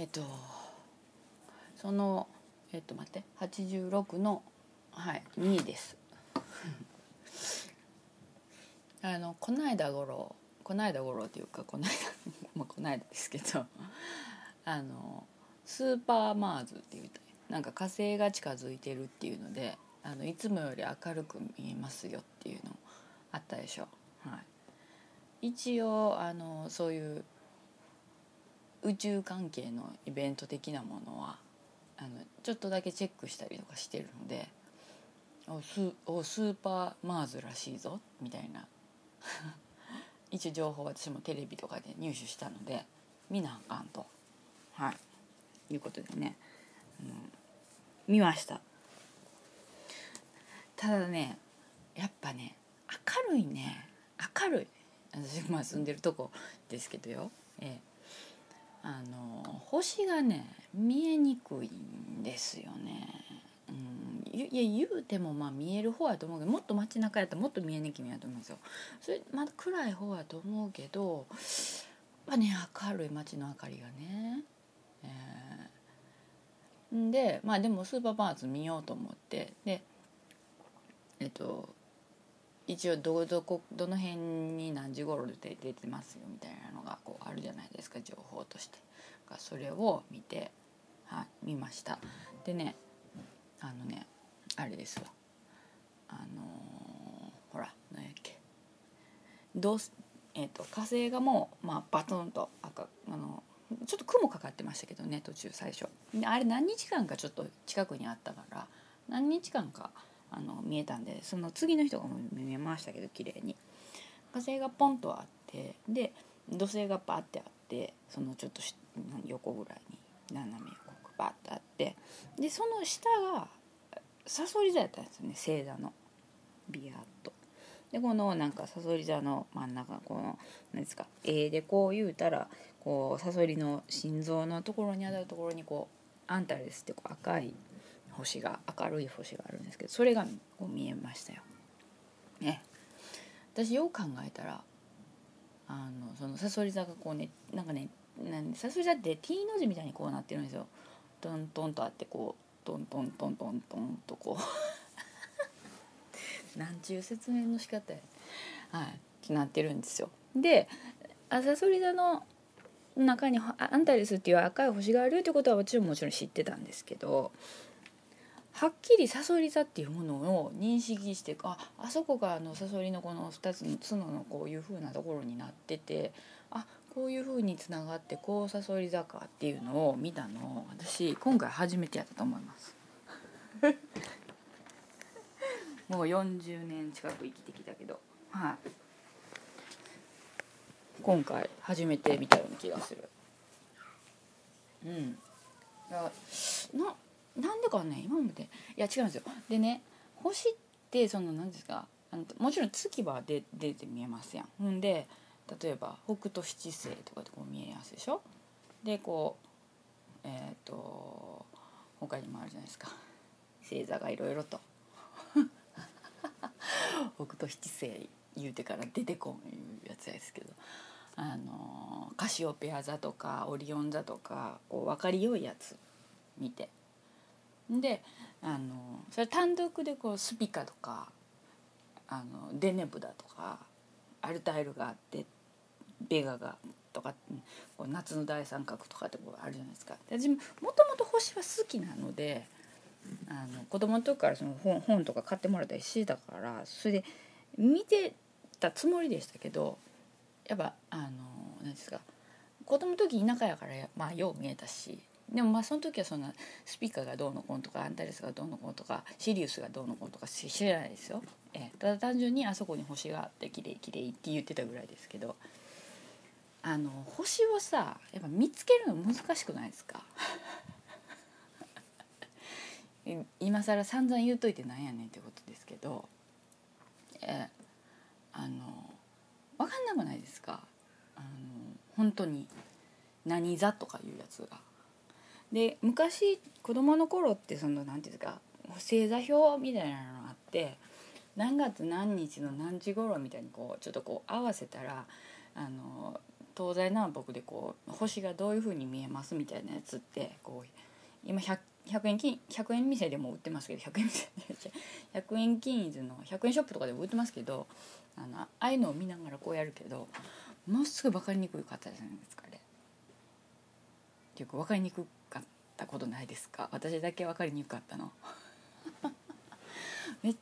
えっ、とそのえっ、と待って86のはい2位です。あのこの間頃この間頃っていうかこの間 まあこの間ですけどあのスーパーマーズっていうなんか火星が近づいてるっていうのであのいつもより明るく見えますよっていうのあったでしょ、はい、一応あのそういう宇宙関係のイベント的なものはあのちょっとだけチェックしたりとかしてるのでおスおスーパーマーズらしいぞみたいな。一応情報私もテレビとかで入手したので見なあかんと。はい。いうことでね、うん、見ました。ただねやっぱね明るいね。明るい。私まあ住んでるとこですけどよ。ええ。あの星がね見えにくいんですよね。うん、いや言うてもまあ見える方やと思うけどもっと街中やったらもっと見えにくいやと思うんですよ。それまだ暗い方やと思うけどまあね明るい街の明かりがね。えー、でまあでもスーパーパーツ見ようと思ってでえっと一応どどこどの辺に何時頃で出てますよみたいなのがこうあるじゃないですか情報としてそれを見て、はい、見ました。でねあのねあれですわ。あのー、ほら何やっけ。どうえーと、火星がもう、まあ、バトンと赤あのちょっと雲かかってましたけどね途中最初。あれ何日間かちょっと近くにあったから何日間かあの見えたんでその次の人が見えましたけど綺麗に火星がポンとあってで土星がバッてあってそのちょっと横ぐらいに斜め横くバッてあってでその下がさそり座やったんですよね星座のビヤッと。でこのなんかさそり座の真ん中この何ですか絵でこう言うたらこうさそりの心臓のところに当たるところにこうアンタレスってこう赤い星が明るい星があるんですけどそれがこう見えましたよ。ね私よう考えたらあのそのさそり座がこうねなんかねさそり座って T の字みたいにこうなってるんですよ。トントンとあってこうトントントントントンとこう なんちゅう説明の仕方やはいってなってるんですよ。でさそり座の中にアンタレスっていう赤い星があるってことは私ももちろん知ってたんですけどはっきりサソリ座っていうものを認識してああそこがあのサソリのこの2つの角のこういう風なところになっててあこういう風につながってこうサソリ座かっていうのを見たのを私今回初めてやったと思います。もう40年近く生きてきたけど、はい、今回初めて見たような気がする。うん。ななんでかね今まで。いや違うんですよ。でね星ってその何ですか。あのもちろん月は出出て見えますやん。ほんで例えば北斗七星とかでこう見えやすいでしょ。でこうえっ、ー、と他にもあるじゃないですか。星座がいろいろと。北斗七星言うてから出てこんいうやつですけど。あのカシオペア座とかオリオン座とかこう分かりよいやつ見て。であのそれ単独でこうスピカとかあのデネブだとかアルタイルがあってベガがとかこう夏の大三角とかってこうあるじゃないですか。私もともと星は好きなのであの子供の時からその本本とか買ってもらったりしてたからそれで見てたつもりでしたけどやっぱあの何ですか子供の時田舎やからまあよう見えたしでもまあその時はそんなスピーカーがどうのこうとかアンタレスがどうのこうとかシリウスがどうのこうとか知らないですよ、えただ単純にあそこに星があって綺麗綺麗って言ってたぐらいですけどあの星をさやっぱ見つけるの難しくないですか？今更散々言うといてなんやねんってことですけどえあの分かんなくないですか？あの本当に何座とかいうやつが。で昔子供の頃ってその何ていうんですか星座表みたいなのがあって何月何日の何時頃みたいにこうちょっとこう合わせたらあの東西南北でこう星がどういう風に見えますみたいなやつってこう今 100, 100円金100円店でも売ってますけど100円店100円均一の100円ショップとかでも売ってますけどあのああいうのを見ながらこうやるけどものすごい分かりにくかったじゃないですかあれ。っていうか分かりにくったことないですか？私だけ分かりにくかったの。め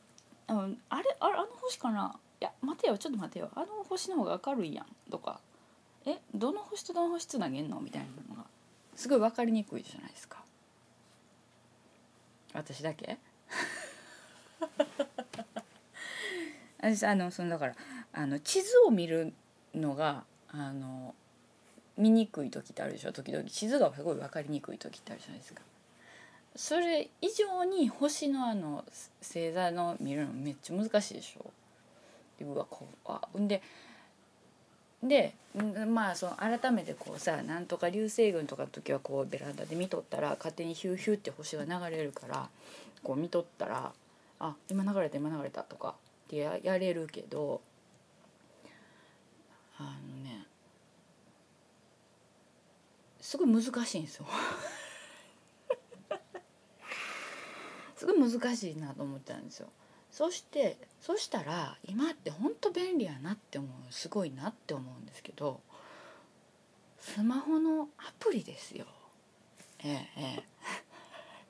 あのあれあれあの星かな？いや待てよ。ちょっと待てよ。あの星の方が明るいやんとか。えどの星とどの星つなげんの？みたいなのが。すごい分かりにくいじゃないですか。私だけ？私あのそのだからあの地図を見るのがあの見にくい時ってあるでしょ？時々。地図がすごい分かりにくい時ってあるじゃないですか。それ以上に星のあの星座の見るのめっちゃ難しいでしょ？でうわこうあででまあその改めてこうさなんとか流星群とかの時はこうベランダで見とったら勝手にヒューヒューって星が流れるからこう見とったらあ今流れた今流れたとかってややれるけどあのねすごい難しいんですよ すごい難しいなと思ったんですよ。そしてそしたら今ってほんと便利やなって思うすごいなって思うんですけどスマホのアプリですよ。ええ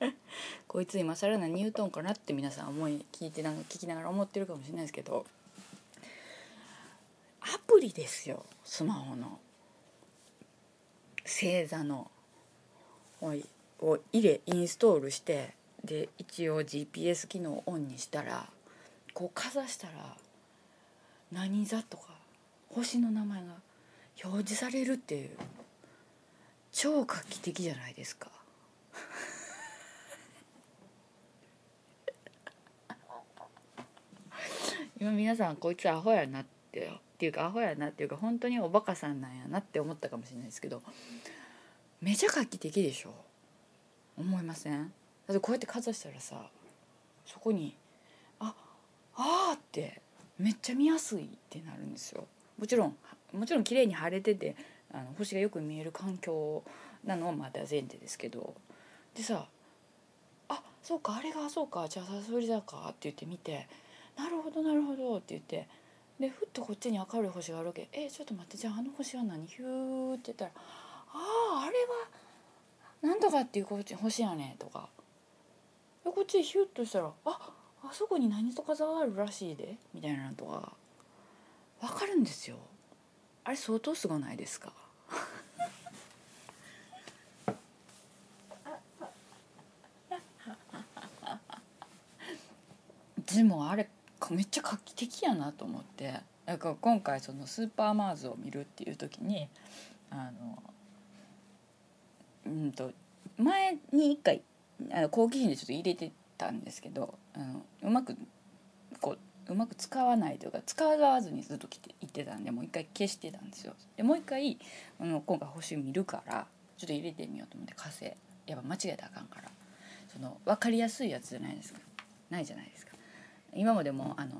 ええ、こいつ今更何言うとんかなって皆さん思い聞いてなんか聞きながら思ってるかもしれないですけどアプリですよスマホの星座のを入れインストールしてで一応 GPS 機能をオンにしたらこうかざしたら何座とか星の名前が表示されるっていう超画期的じゃないですか。今皆さんこいつアホやなってっていうかアホやなっていうか本当におバカさんなんやなって思ったかもしれないですけどめちゃ画期的でしょ？思いません？だってこうやってかざしたらさそこにああーってめっちゃ見やすいってなるんですよ。もちろんもちろん綺麗に晴れててあの星がよく見える環境なのはまた前提ですけどでさあそうかあれがそうかじゃあさそりだかって言って見てなるほどなるほどって言ってでふっとこっちに明るい星があるわけ。えちょっと待ってじゃああの星は何？ヒューって言ったらあああれはなんとかっていう星やねとか。でこっちヒュッとしたらああそこに何とか座があるらしいでみたいなのとか分かるんですよ。あれ相当すごないですか？でもあれめっちゃ画期的やなと思ってだから今回そのスーパーマーズを見るっていう時にあのうんと前に一回あの好奇心でちょっと入れてたんですけどあのうまくこううまく使わないというか使わずにずっと来て行ってたんでもう一回消してたんですよ。でもう一回あの今回星見るからちょっと入れてみようと思って火星やっぱ間違えたらあかんからその分かりやすいやつじゃないですかないじゃないですか。今までもあの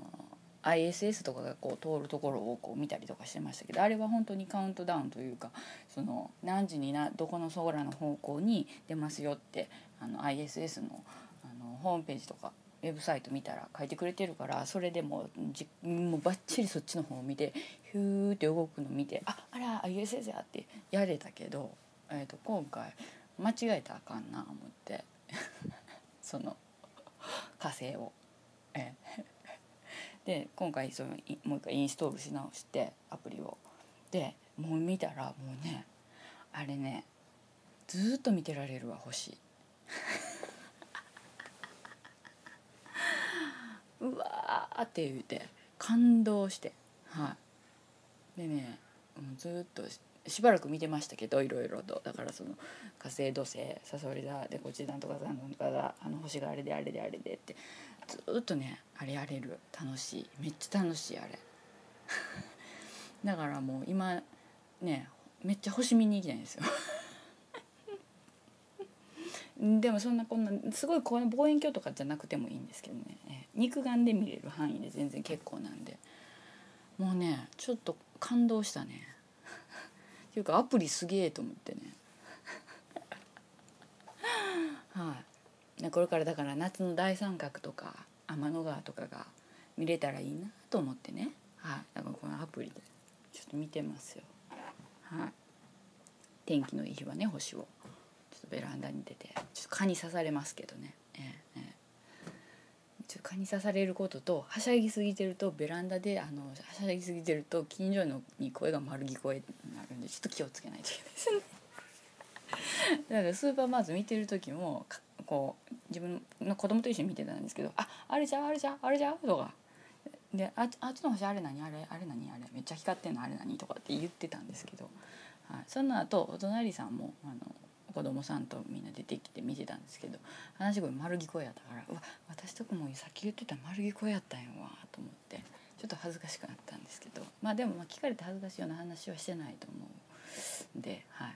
ISS とかがこう通るところをこう見たりとかしてましたけどあれは本当にカウントダウンというかその何時になどこの空の方向に出ますよってあの ISS のあのホームページとかウェブサイト見たら書いてくれてるからそれでもじもうバッチリそっちの方を見てヒューって動くの見てああら ISS やってやれたけど、えー、と今回間違えたらあかんな思って その火星を。え で今回そのもう一回インストールし直してアプリを。でもう見たらもうねあれねずっと見てられるわ星。うわーって言うて感動して。はい。でねもうずっとしばらく見てましたけどいろいろと。だからその火星土星さそり座でこっちなんとかなんとかがあの星があれであれであれでって。ずっとねあれやれる。楽しい。めっちゃ楽しいあれ。だからもう今ねめっちゃ星見に行きたいんですよ。でもそんなこんなすごいこの望遠鏡とかじゃなくてもいいんですけどね。肉眼で見れる範囲で全然結構なんで。もうねちょっと感動したね。っていうかアプリすげえと思ってねはいでこれからだから夏の大三角とか天の川とかが見れたらいいなと思ってね。はい。だからこのアプリでちょっと見てますよ。はい。天気のいい日はね星を。ちょっとベランダに出てちょっと蚊に刺されますけどね。えええちょっと蚊に刺されることとはしゃぎすぎてるとベランダであのはしゃぎすぎてると近所のに声が丸聞こえになるんでちょっと気をつけないといけないですね。だからスーパーマーズ見てる時もこう自分の子供と一緒に見てたんですけど「ああれじゃうあれじゃうあれじゃう」とか「でああっちの星あれ何？あれあれ何？あれ。めっちゃ光ってんの？あれ何?」とかって言ってたんですけど、はい、その後お隣さんもあの子供さんとみんな出てきて見てたんですけど話し声丸聞こえやったから「うわ私とこもさっき言ってた丸聞こえやったんやわ」と思ってちょっと恥ずかしくなったんですけどまあでもまあ聞かれて恥ずかしいような話はしてないと思うんではい。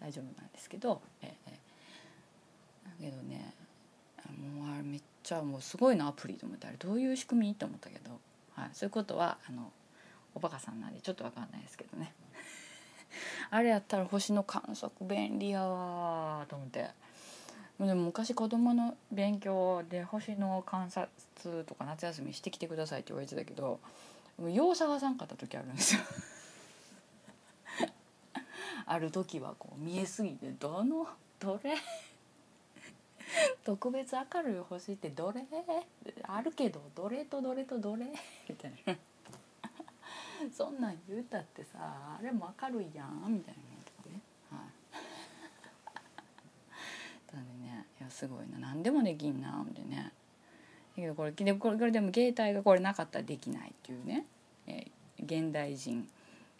大丈夫なんですけどええだけどねあもうあもうすごいなアプリと思ってあれどういう仕組みと思ったけど、はい、そういうことはあのおバカさんなんでちょっと分かんないですけどね。あれやったら星の観測便利やわと思って。でも昔子供の勉強で星の観察とか夏休みしてきてくださいって言われてたけどよう探さんかった時あるんですよ。ある時はこう見えすぎてどのどれ 特別明るい星ってどれ？あるけどどれとどれとどれ？みたいな。そんなん言うたってさあれも明るいやん。みたいなね。はい。なんでねいやすごいな。何でもできんな。みたいなね。だけどこれでこれこれでも携帯がこれなかったらできないっていうね、えー現代人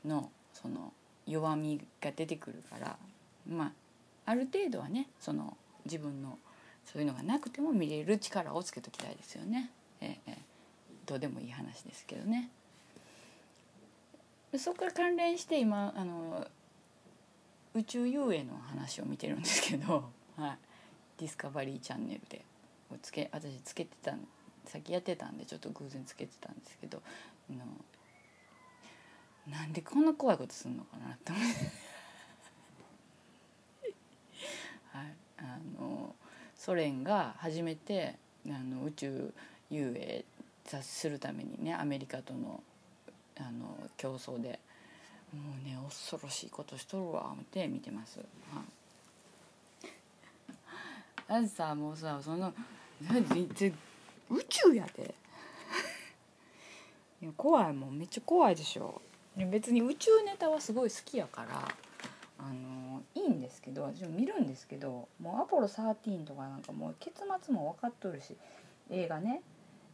のその弱みが出てくるから。まあある程度はねその自分のそういうのがなくても見れる力をつけときたいですよね。ええどうでもいい話ですけどね。そこから関連して今あの宇宙遊泳の話を見てるんですけど、はい、ディスカバリーチャンネルでつけ私つけてたさっきやってたんでちょっと偶然つけてたんですけどあのなんでこんな怖いことするのかなって思って、はい、あのソ連が初めてあの宇宙遊泳さするためにねアメリカとのあの競争でもうね恐ろしいことしとるわ思って見てます。はい、だってさもうさそのなぜ宇宙やで。いや怖いもん。めっちゃ怖いでしょ。別に宇宙ネタはすごい好きやから。あのいいんですけど私も見るんですけどもう「アポロ13」とかなんかもう結末も分かっとるし映画ね。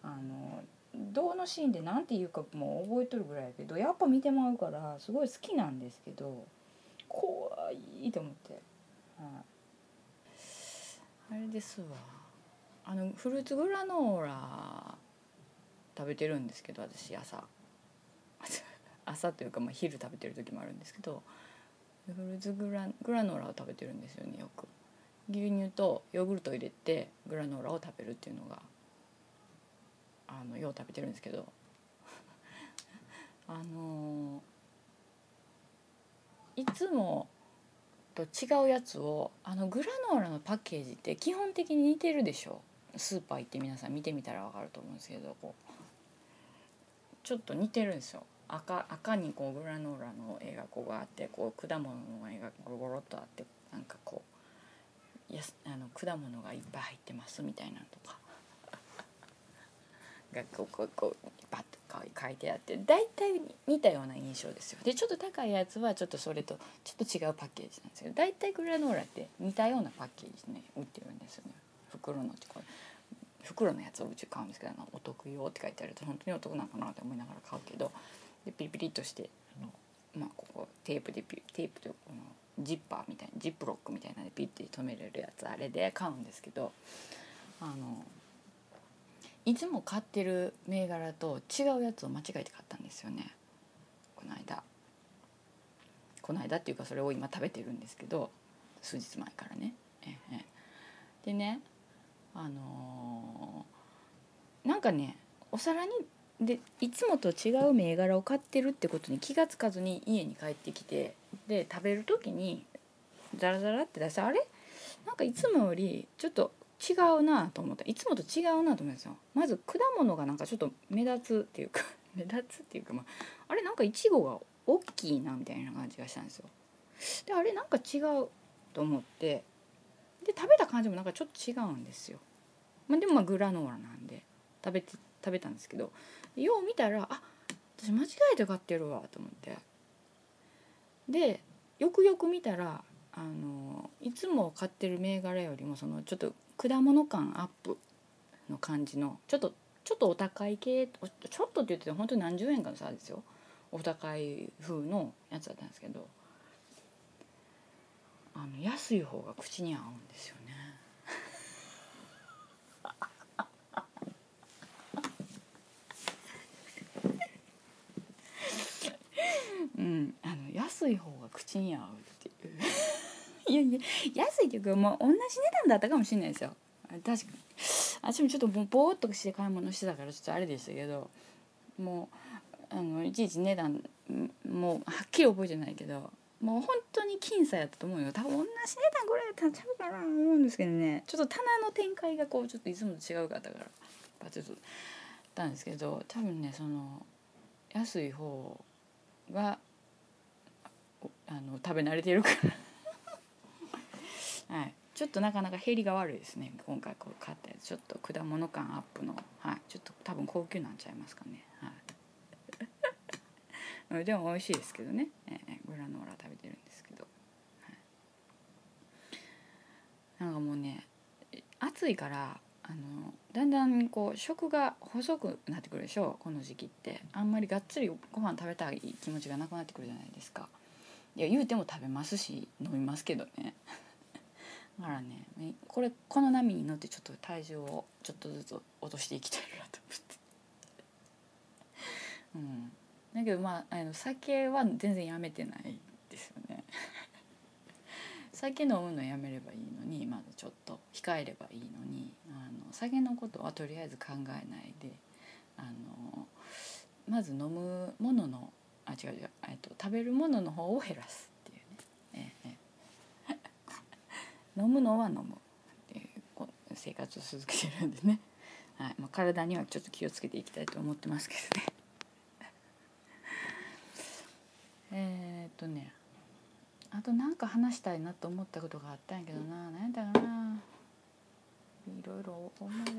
あのどのシーンで何て言うかもう覚えとるぐらいやけどやっぱ見てまうからすごい好きなんですけど怖いと思って、はい、あれですわ。あのフルーツグラノーラ食べてるんですけど私朝。朝というかまあ昼食べてる時もあるんですけどフルーツグラグラノーラを食べてるんですよねよく。牛乳とヨーグルトを入れてグラノーラを食べるっていうのがあのよう食べてるんですけど。あのいつもと違うやつをあのグラノーラのパッケージって基本的に似てるでしょ。スーパー行って皆さん見てみたら分かると思うんですけどこう。ちょっと似てるんですよ。赤赤にこうグラノーラの絵がこうあってこう果物の絵がゴロゴロっとあってなんかこうやあの果物がいっぱい入ってますみたいなとか がこうこうこうバッと書いてあって大体似たような印象ですよ。でちょっと高いやつはちょっとそれとちょっと違うパッケージなんですけど大体グラノーラって似たようなパッケージね売ってるんですよね。袋のこれ袋のやつをうち買うんですけどお得用って書いてあると本当にお得なのかなって思いながら買うけどでピリピリとしてあの、まあ、ここテープでピテープでこのジッパーみたいなジップロックみたいなでピッて止めれるやつあれで買うんですけどあのいつも買ってる銘柄と違うやつを間違えて買ったんですよね。この間。この間っていうかそれを今食べてるんですけど数日前からね。ええ。でねあのーなんかねお皿にでいつもと違う銘柄を買ってるってことに気が付かずに家に帰ってきてで食べる時にザラザラって出してあれ？なんかいつもよりちょっと違うなと思った。いつもと違うなと思うんですよ。まず果物がなんかちょっと目立つっていうか 目立つっていうか、まあ、あれなんかいちごが大きいなみたいな感じがしたんですよ。であれなんか違うと思ってで食べた感じもなんかちょっと違うんですよ、まあ、でもまあグラノーラなんで食べて食べたんですけどよう見たらあ私間違えて買ってるわと思って。でよくよく見たらあのいつも買ってる銘柄よりもそのちょっと果物感アップの感じのちょっとちょっとお高い系ちょっとって言って本当に何十円かの差ですよ。お高い風のやつだったんですけどあの安い方が口に合うんですよねうんあの安い方が口に合うっていう。いやいや安いっていうかもう同じ値段だったかもしれないですよ。確かに。私もちょっともうボーっとして買い物してたからちょっとあれでしたけどもうあのいちいち値段もうはっきり覚えてないけどもう本当に僅差やったと思うよ。多分同じ値段これやったらちゃうかなと思うんですけどね。ちょっと棚の展開がこうちょっといつもと違うかったからバツッとたんですけど多分ねその安い方があの食べ慣れてるから。はい。ちょっとなかなか減りが悪いですね。今回こう買ったやつ。ちょっと果物感アップの。はい。ちょっと多分高級なんちゃいますかね。はい。でも美味しいですけどね、えー、グラノーラ食べてるんですけど、はい、なんかもうね暑いからあのだんだんこう食が細くなってくるでしょこの時期って。あんまりがっつりご飯食べたい気持ちがなくなってくるじゃないですか。いや言うても食べますし飲みますけどね。だからねこれこの波に乗ってちょっと体重をちょっとずつ落としていきたいなと思って。うん。だけどまああの酒は全然やめてないですよね。酒飲むのやめればいいのにまずちょっと控えればいいのにあの酒のことはとりあえず考えないであのまず飲むもののあ違う違う、えっと、食べるものの方を減らすっていうね、ええ、飲むのは飲むっていう生活を続けてるんでね、はい。まあ、体にはちょっと気をつけていきたいと思ってますけどね。えっとね。あと何か話したいなと思ったことがあったんやけどな。何だかな。いろいろ思い出し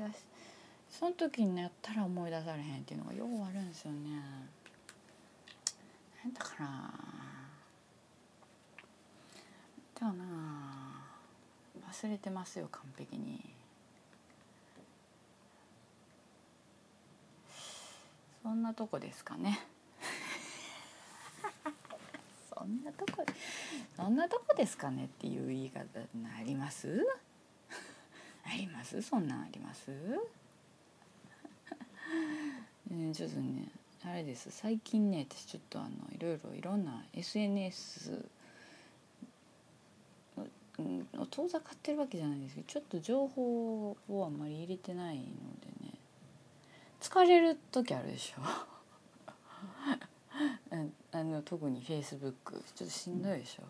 その時にやったら思い出されへんっていうのがようあるんですよね。何だかな。だかな忘れてますよ完璧に。そんなとこですかね。そんなとこそんなとこですかねっていう言い方あります？あります？そんなんあります？ねちょっとねあれです。最近ね私ちょっとあのいろいろいろんな SNS を遠ざかってるわけじゃないですけどちょっと情報をあんまり入れてないのでね。疲れる時あるでしょ。あの特にフェイスブック。ちょっとしんどいでしょ。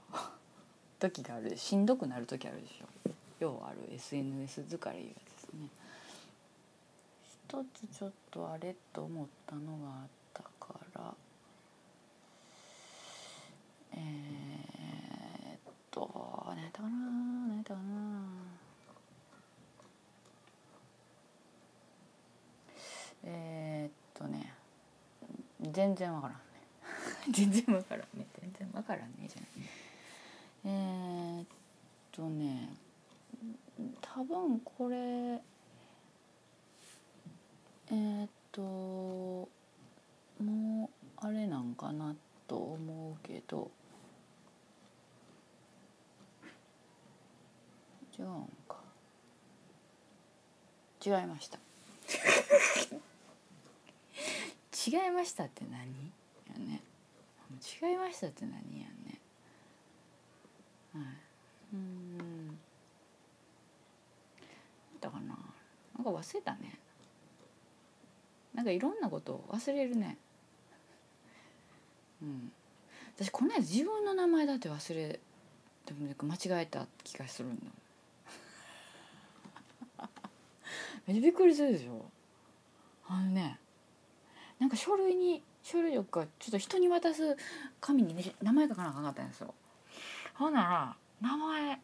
時がある。しんどくなる時あるでしょ。ようある。SNS 疲れいうやつですね。一つちょっとあれと思ったのがあったからえー、っと何やったかな何やったかなえー、っとね全然わからんね全然わからんね全然わからんねじゃないえー、っとね多分これえー、っともうあれなんかなと思うけど違うんか違いました。違いましたって何やね。違いましたって何やね。はい。うん。だかな。なんか忘れたね。なんかいろんなことを忘れるね。うん。私この間自分の名前だって忘れでもなんか間違えた気がするんだめっちゃびっくりするでしょ。あのねなんか書類に書類とかちょっと人に渡す紙に、ね、名前書かなあかんかったんですよ。ほんなら名前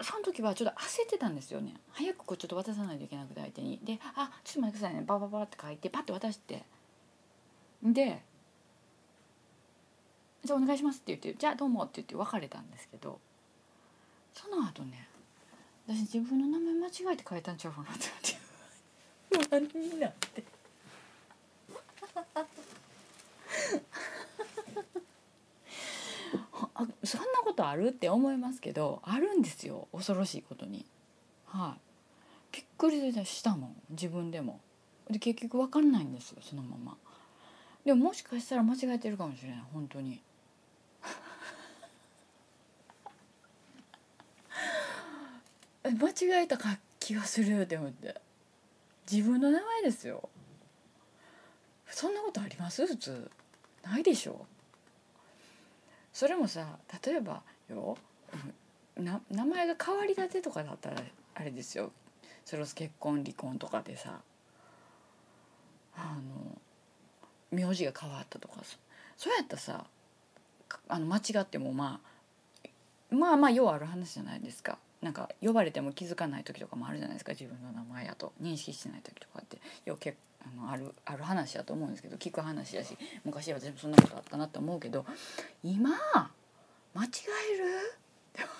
その時はちょっと焦ってたんですよね。早くこうちょっと渡さないといけなくて相手に。で「あちょっと待ってくださいね。バババって書いてパッて渡してで「じゃあお願いします」って言って「じゃあどうも」って言って別れたんですけどその後ね私自分の名前間違えて書いたんちゃうかなって不安になって。あそんなことあるって思いますけどあるんですよ恐ろしいことに。はい。びっくりしたもん自分でも。で結局分かんないんですよそのまま。でももしかしたら間違えてるかもしれない本当に。間違えたか気がするって思って。自分の名前ですよそんなことあります？普通ないでしょそれもさ例えばよ名前が変わりたてとかだったらあれですよ。それこそ結婚離婚とかでさ。あの名字が変わったとかさ。そうやったさあの間違ってもまあまあまあようある話じゃないですか。なんか呼ばれても気づかない時とかもあるじゃないですか自分の名前やと。認識してない時とかって。よう結あのあるある話だと思うんですけど聞く話やし昔は私もそんなことあったなって思うけど今間違える？って思っ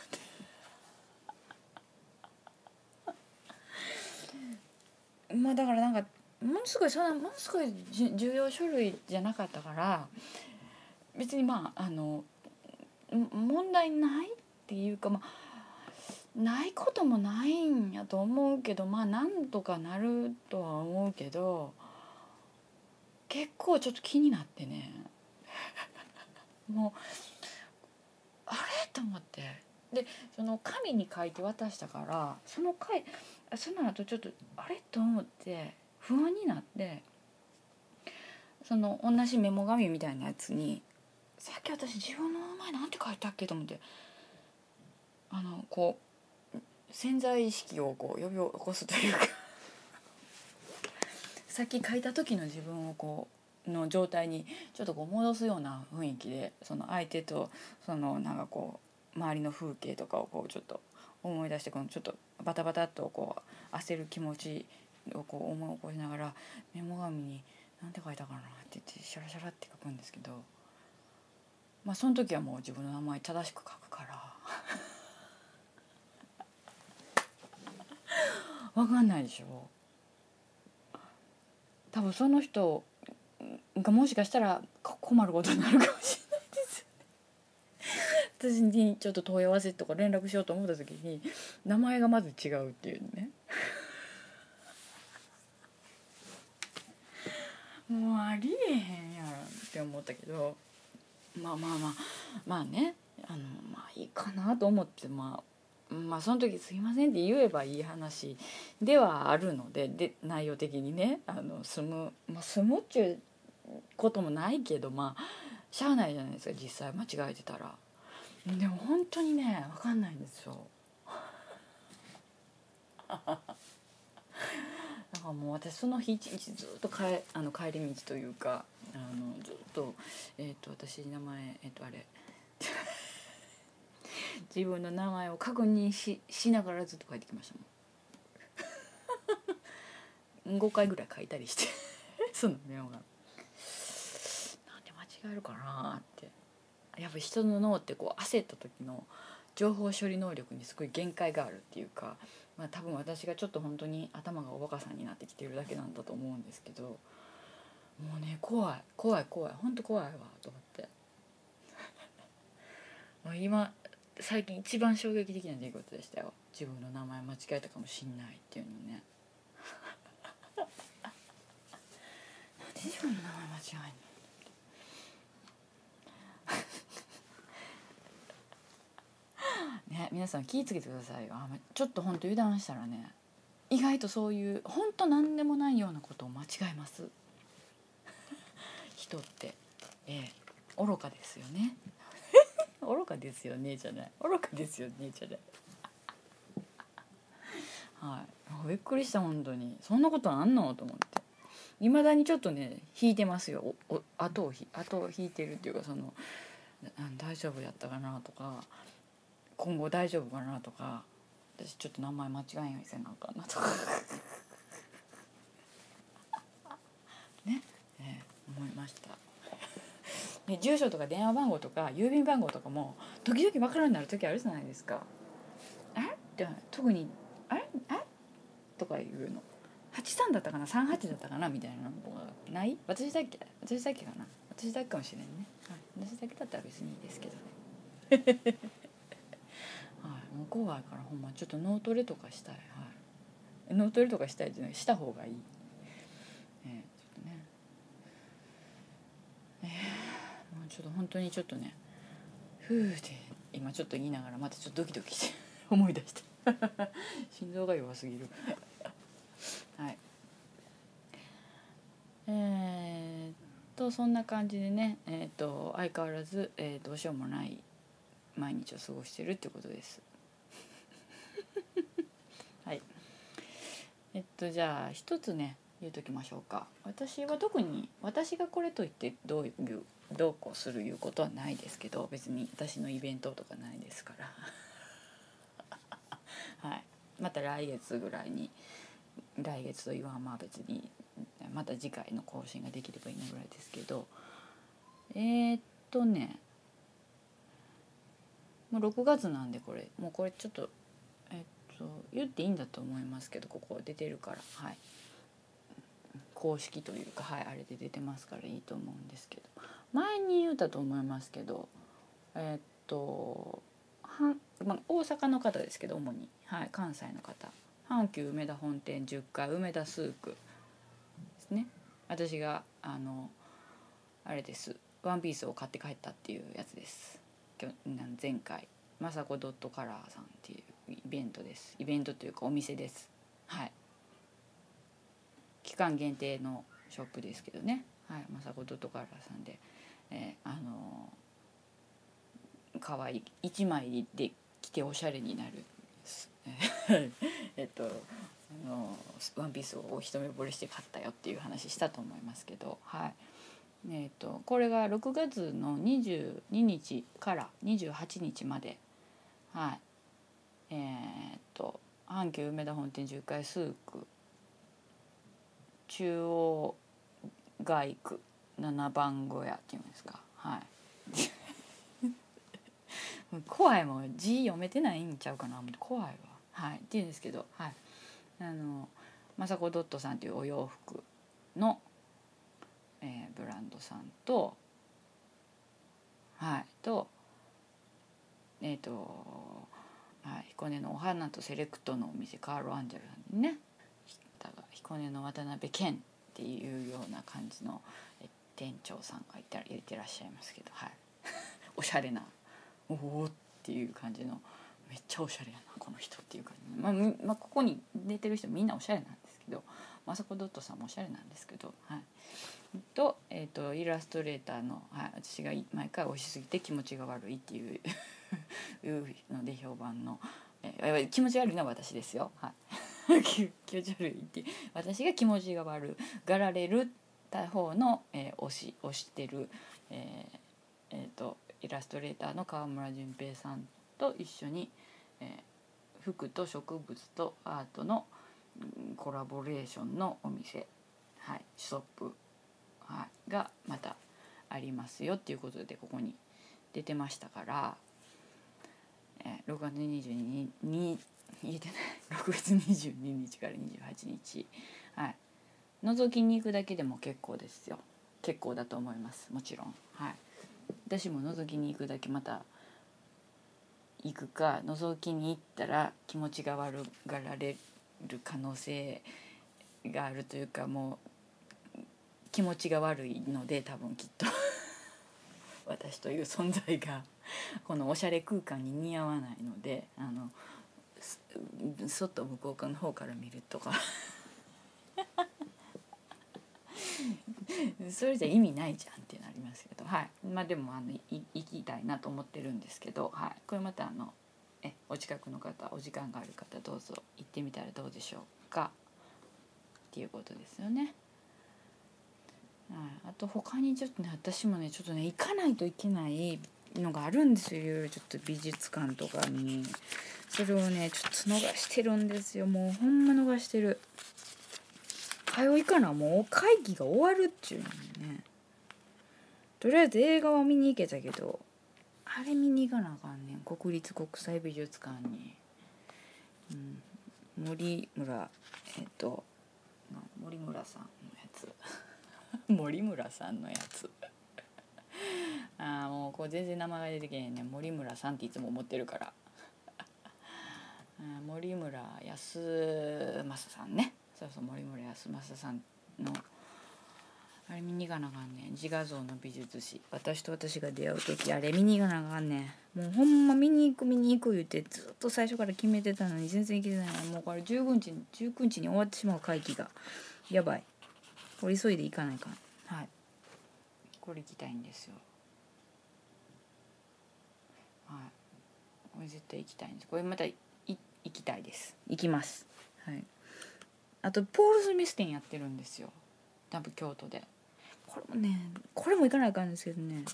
て。まあだからなんかものすごいそんなものすごい重要書類じゃなかったから別にまああの問題ないっていうかまあないこともないんやと思うけどまあなんとかなるとは思うけど結構ちょっと気になってね。もうあれ？と思って。でその紙に書いて渡したからその回その後ちょっとあれ？と思って不安になってその同じメモ紙みたいなやつにさっき私自分の名前なんて書いたっけ？と思ってあのこう潜在意識をこう呼び起こすというか。さっき書いた時の自分をこうの状態にちょっとこう戻すような雰囲気でその相手とそのなんかこう周りの風景とかをこうちょっと思い出してこのちょっとバタバタっとこう焦る気持ちをこう思い起こしながらメモ紙に何て書いたかなって言ってシャラシャラって書くんですけど。まあその時はもう自分の名前正しく書くから分かんないでしょ。多分その人がもしかしたら困ることになるかもしれないです 私にちょっと問い合わせとか連絡しようと思った時に名前がまず違うっていうね。もうありえへんやんって思ったけどまあまあまあまあねあのまあいいかなと思ってまあまあその時「すいません」って言えばいい話ではあるのでで内容的にねあの住む、まあ、住むっちゅうこともないけどまあしゃあないじゃないですか実際間違えてたら。でも本当にね分かんないんですよ。だからもう私その日一日ずっと帰あの帰り道というかあのずっと,、えーと、私名前えっ、ー、とあれ自分の名前を確認ししながらずっと書いてきましたもん。5回ぐらい書いたりして。そのメモが。なんで間違えるかなって。やっぱ人の脳ってこう焦った時の情報処理能力にすごい限界があるっていうか、まあ、多分私がちょっと本当に頭がおバカさんになってきてるだけなんだと思うんですけどもうね怖い怖い怖い本当怖いわと思って。もう今最近一番衝撃的な出来事でしたよ。自分の名前間違えたかもしんないっていうのね。なんで自分の名前間違えんの？ね皆さん気ぃつけてくださいよ。ちょっとほんと油断したらね意外とそういう本当何でもないようなことを間違えます。人って。ええ。愚かですよね。愚かですよねじゃない。愚かですよねじゃない。はい。びっくりした本当に。そんなことあんの？と思って。いまだにちょっとね引いてますよ。おお後をひ後を引いてるっていうかその大丈夫やったかなとか今後大丈夫かなとか私ちょっと名前間違えんようにせなあかんなとか。ね、えー、思いました。ね、住所とか電話番号とか郵便番号とかも時々分からんようになる時あるじゃないですか。えって特に「あれ？えとかいうの。83だったかな？38だったかな？みたいなのがない？私だっけ？私だっけかな？私だけかもしれんね、はい、私だけだったら別にいいですけどね。はい。もう怖いからほんまちょっと脳トレとかしたい。はい。脳トレとかしたいっていした方がいい。えー、ちょっとねえー、もうちょっと本当にちょっとねふうって今ちょっと言いながらまたちょっとドキドキして思い出した心臓が弱すぎる。はい。えー、っとそんな感じでねえー、っと相変わらず、えー、どうしようもない毎日を過ごしてるってことです。はい。えっとじゃあ一つね言うときましょうか。私は特に私がこれといってどういうどうこうするいうことはないですけど別に私のイベントとかないですから。はい。また来月ぐらいに来月と言わんまあ別にまた次回の更新ができればいいのぐらいですけど。えー、っとね。もう6月なんでこれ。もうこれちょっとえっと言っていいんだと思いますけどここ出てるから。はい。公式というかはいあれで出てますからいいと思うんですけど。前に言うたと思いますけどえっとはん、まあ、大阪の方ですけど主に、はい、関西の方。阪急梅田本店10階梅田スークですね。私があのあれです。ワンピースを買って帰ったっていうやつです。前回。雅子ドットカラーさんっていうイベントです。イベントというかお店です。はい。期間限定のショップですけどね。はい雅子ドットカラさんで、えー、あの可愛い1枚で着ておしゃれになる えっとあのワンピースを一目惚れして買ったよっていう話したと思いますけどはい。えっとこれが6月の22日から28日まではい。えー、っと阪急梅田本店10階スーク中央街区7番小屋っていうんですか。はい。怖いもん字読めてないんちゃうかな怖いわ。はい。っていうんですけどはい。あの雅子ドットさんというお洋服の、えー、ブランドさんとはい。とえっ、ー、とはい。彦根のお花とセレクトのお店カール・アンジェルさんにね。彦根の渡辺謙っていうような感じの店長さんがいたら入れてらっしゃいますけどはい。おしゃれな。おおっていう感じのめっちゃおしゃれやなこの人っていうか、まあ、まあ、ここに出てる人みんなおしゃれなんですけどまさこドットさんもおしゃれなんですけど、はい、と,、えーと、イラストレーターの、はい、私が毎回押しすぎて気持ちが悪いっていう いうので評判の、えー、気持ち悪いのは私ですよ。はい。気持ち悪いって私が気持ちが悪がられるた方の、えー、推し推してる、えーえーとイラストレーターの川村淳平さんと一緒に、えー、服と植物とアートのコラボレーションのお店、はい、ショップ、はい、がまたありますよっていうことでここに出てましたから、えー、6月22日に言えてない。6月22日から28日、はい、覗きに行くだけでも結構ですよ。結構だと思います。もちろん。はい。私も覗きに行くだけまた行くか覗きに行ったら気持ちが悪がられる可能性があるというかもう気持ちが悪いので多分きっと。私という存在がこのおしゃれ空間に似合わないのであの外向こうの方から見るとか。それじゃ意味ないじゃんってなりますけど。はい。まあでもあのい行きたいなと思ってるんですけど、はい、これまたあのえお近くの方お時間がある方どうぞ行ってみたらどうでしょうか。っていうことですよね。はい、あと他にちょっとね私もねちょっとね行かないといけないのがあるんですよちょっと美術館とかに。それをねちょっと逃してるんですよ。もうほんま逃してる。通いかなもう会議が終わるっちゅうのね。とりあえず映画は見に行けたけどあれ見に行かなあかんねん。国立国際美術館に、うん、森村えっと森村さんのやつ。森村さんのやつ。あもうこう全然名前が出てけへんね森村さんっていつも思ってるから。森村康政さんね。そうそう森村康政さんの。あれ見に行かなあかんねん。自画像の美術史。私と私が出会う時あれ見に行かなあかんねん。もうほんま見に行く見に行く言ってずっと最初から決めてたのに全然行けてないもうこれ19日19日に終わってしまう会期が。やばい。これ急いで行かないかん。はい。これ行きたいんですよ。はい。これ絶対行きたいんです。これまた行きたいです。行きます。はい。あとポール・スミス展やってるんですよ。多分京都で。これもねこれも行かないかんですけどね。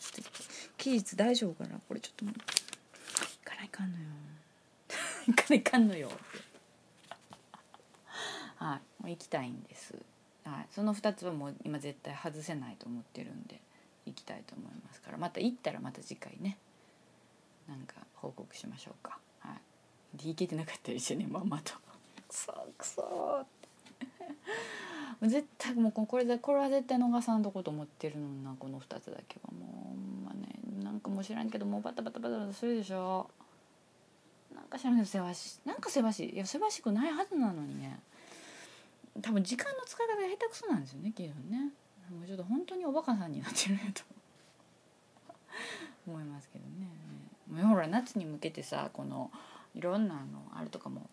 期日大丈夫かな？これちょっと行かないかんのよ。行かないかんのよ。はい。もう行きたいんです。はい。その2つはもう今絶対外せないと思ってるんで行きたいと思いますから。また行ったらまた次回ね。なんか報告しましょうか。はい。で行けてなかったりしてね。まんまと。くそくそって。絶対もうこれでこれは絶対逃さんとこと思ってるのなこの2つだけは。もうまあね。なんかもう知らんけどもうバタバタバタバタするでしょ。なんか知らんけどせわしなんかせわしいいやせわしくないはずなのにね。多分時間の使い方が下手くそなんですよねきっとね。もうちょっと本当におバカさんになってると思いますけどね。もうほら夏に向けてさこのいろんなあのあれとかも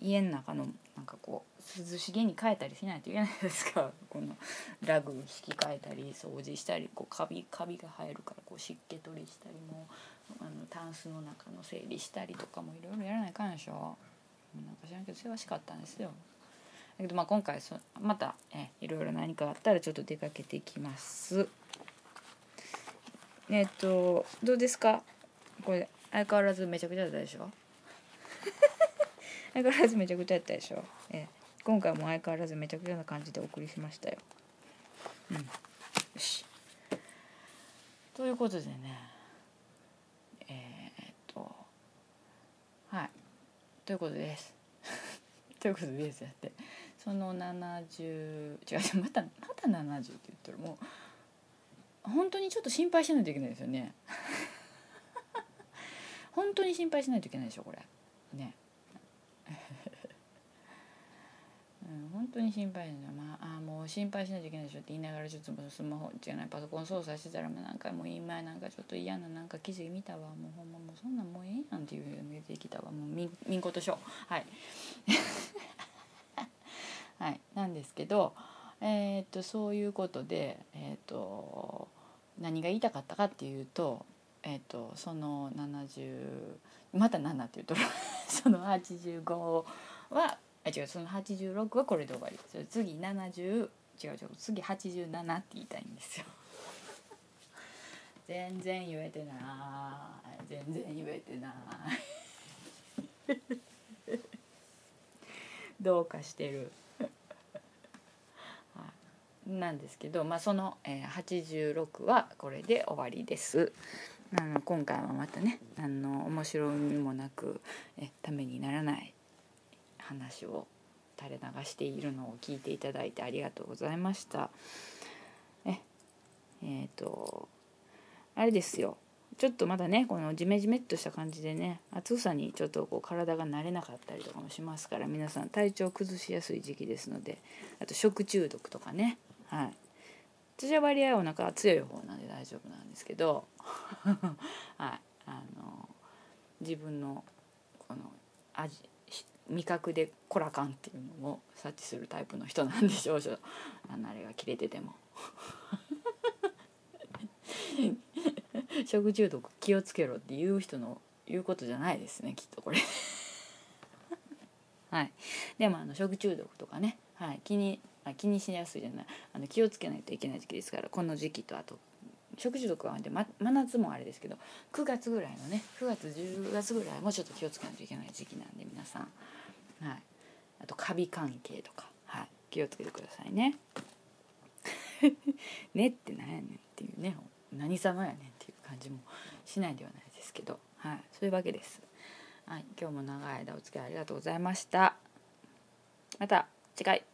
家の中のなんかこう涼しげに変えたりしないといけないですか。このラグ引き換えたり掃除したりこうカビカビが生えるからこう湿気取りしたりもあのタンスの中の整理したりとかもいろいろやらないかんでしょ。なんか知らんけどせわしかったんですよ。けどまあ今回そまたえいろいろ何かあったらちょっと出かけていきます。えっとどうですか？これ相変わらずめちゃくちゃだったでしょ？相変わらずめちゃくちゃやったでしょ、え、今回も相変わらずめちゃくちゃな感じでお送りしましたよ。うん。よし。ということでね。えー、っとはい。ということです。ということですやって。その70違うまたまた70って言ったらもう本当にちょっと心配しないといけないですよね。本当に心配しないといけないでしょこれ。ね。うん本当に心配ないまああもう心配しないといけないでしょって言いながらちょっとスマホじゃないパソコン操作してたらもうなんかもう今なんかちょっと嫌ななんか記事見たわ。もうほんまもうそんなんもうええやんっていうの出てきたわ。もうみみんことしょはい。はいなんですけどえー、っとそういうことでえー、っと何が言いたかったかっていうとえー、っとその70また7って言うと その85はあ違うその86はこれで終わり次70違う違う次87って言いたいんですよ。全然言えてない。全然言えてない。どうかしてる。なんですけど、まあ、その、えー、86はこれで終わりです。あの今回はまたねあの面白みもなくえためにならない話を垂れ流しているのを聞いていただいてありがとうございました。ええっ、ー、とあれですよちょっとまだねこのジメジメっとした感じでね暑さにちょっとこう体が慣れなかったりとかもしますから皆さん体調崩しやすい時期ですのであと食中毒とかねはい。私は割合お腹強い方なんで大丈夫なんですけど はい。あの自分のこの味味覚でこらかんっていうのを察知するタイプの人なんでしょうあのあれが切れてても。食中毒気をつけろって言う人の言うことじゃないですねきっとこれ。はい。でもあの食中毒とかね、はい、気にあ気にしやすいじゃない。あの気をつけないといけない時期ですからこの時期とあと。食中毒はで、ま、真夏もあれですけど9月ぐらいのね9月10月ぐらいもちょっと気をつけないといけない時期なんで皆さん、はい、あとカビ関係とか、はい、気をつけてくださいね。ねって何やねんっていうね。何様やねんっていう感じもしないではないですけど、はい、そういうわけです。はい、今日も長い間お付き合いありがとうございました。また次回。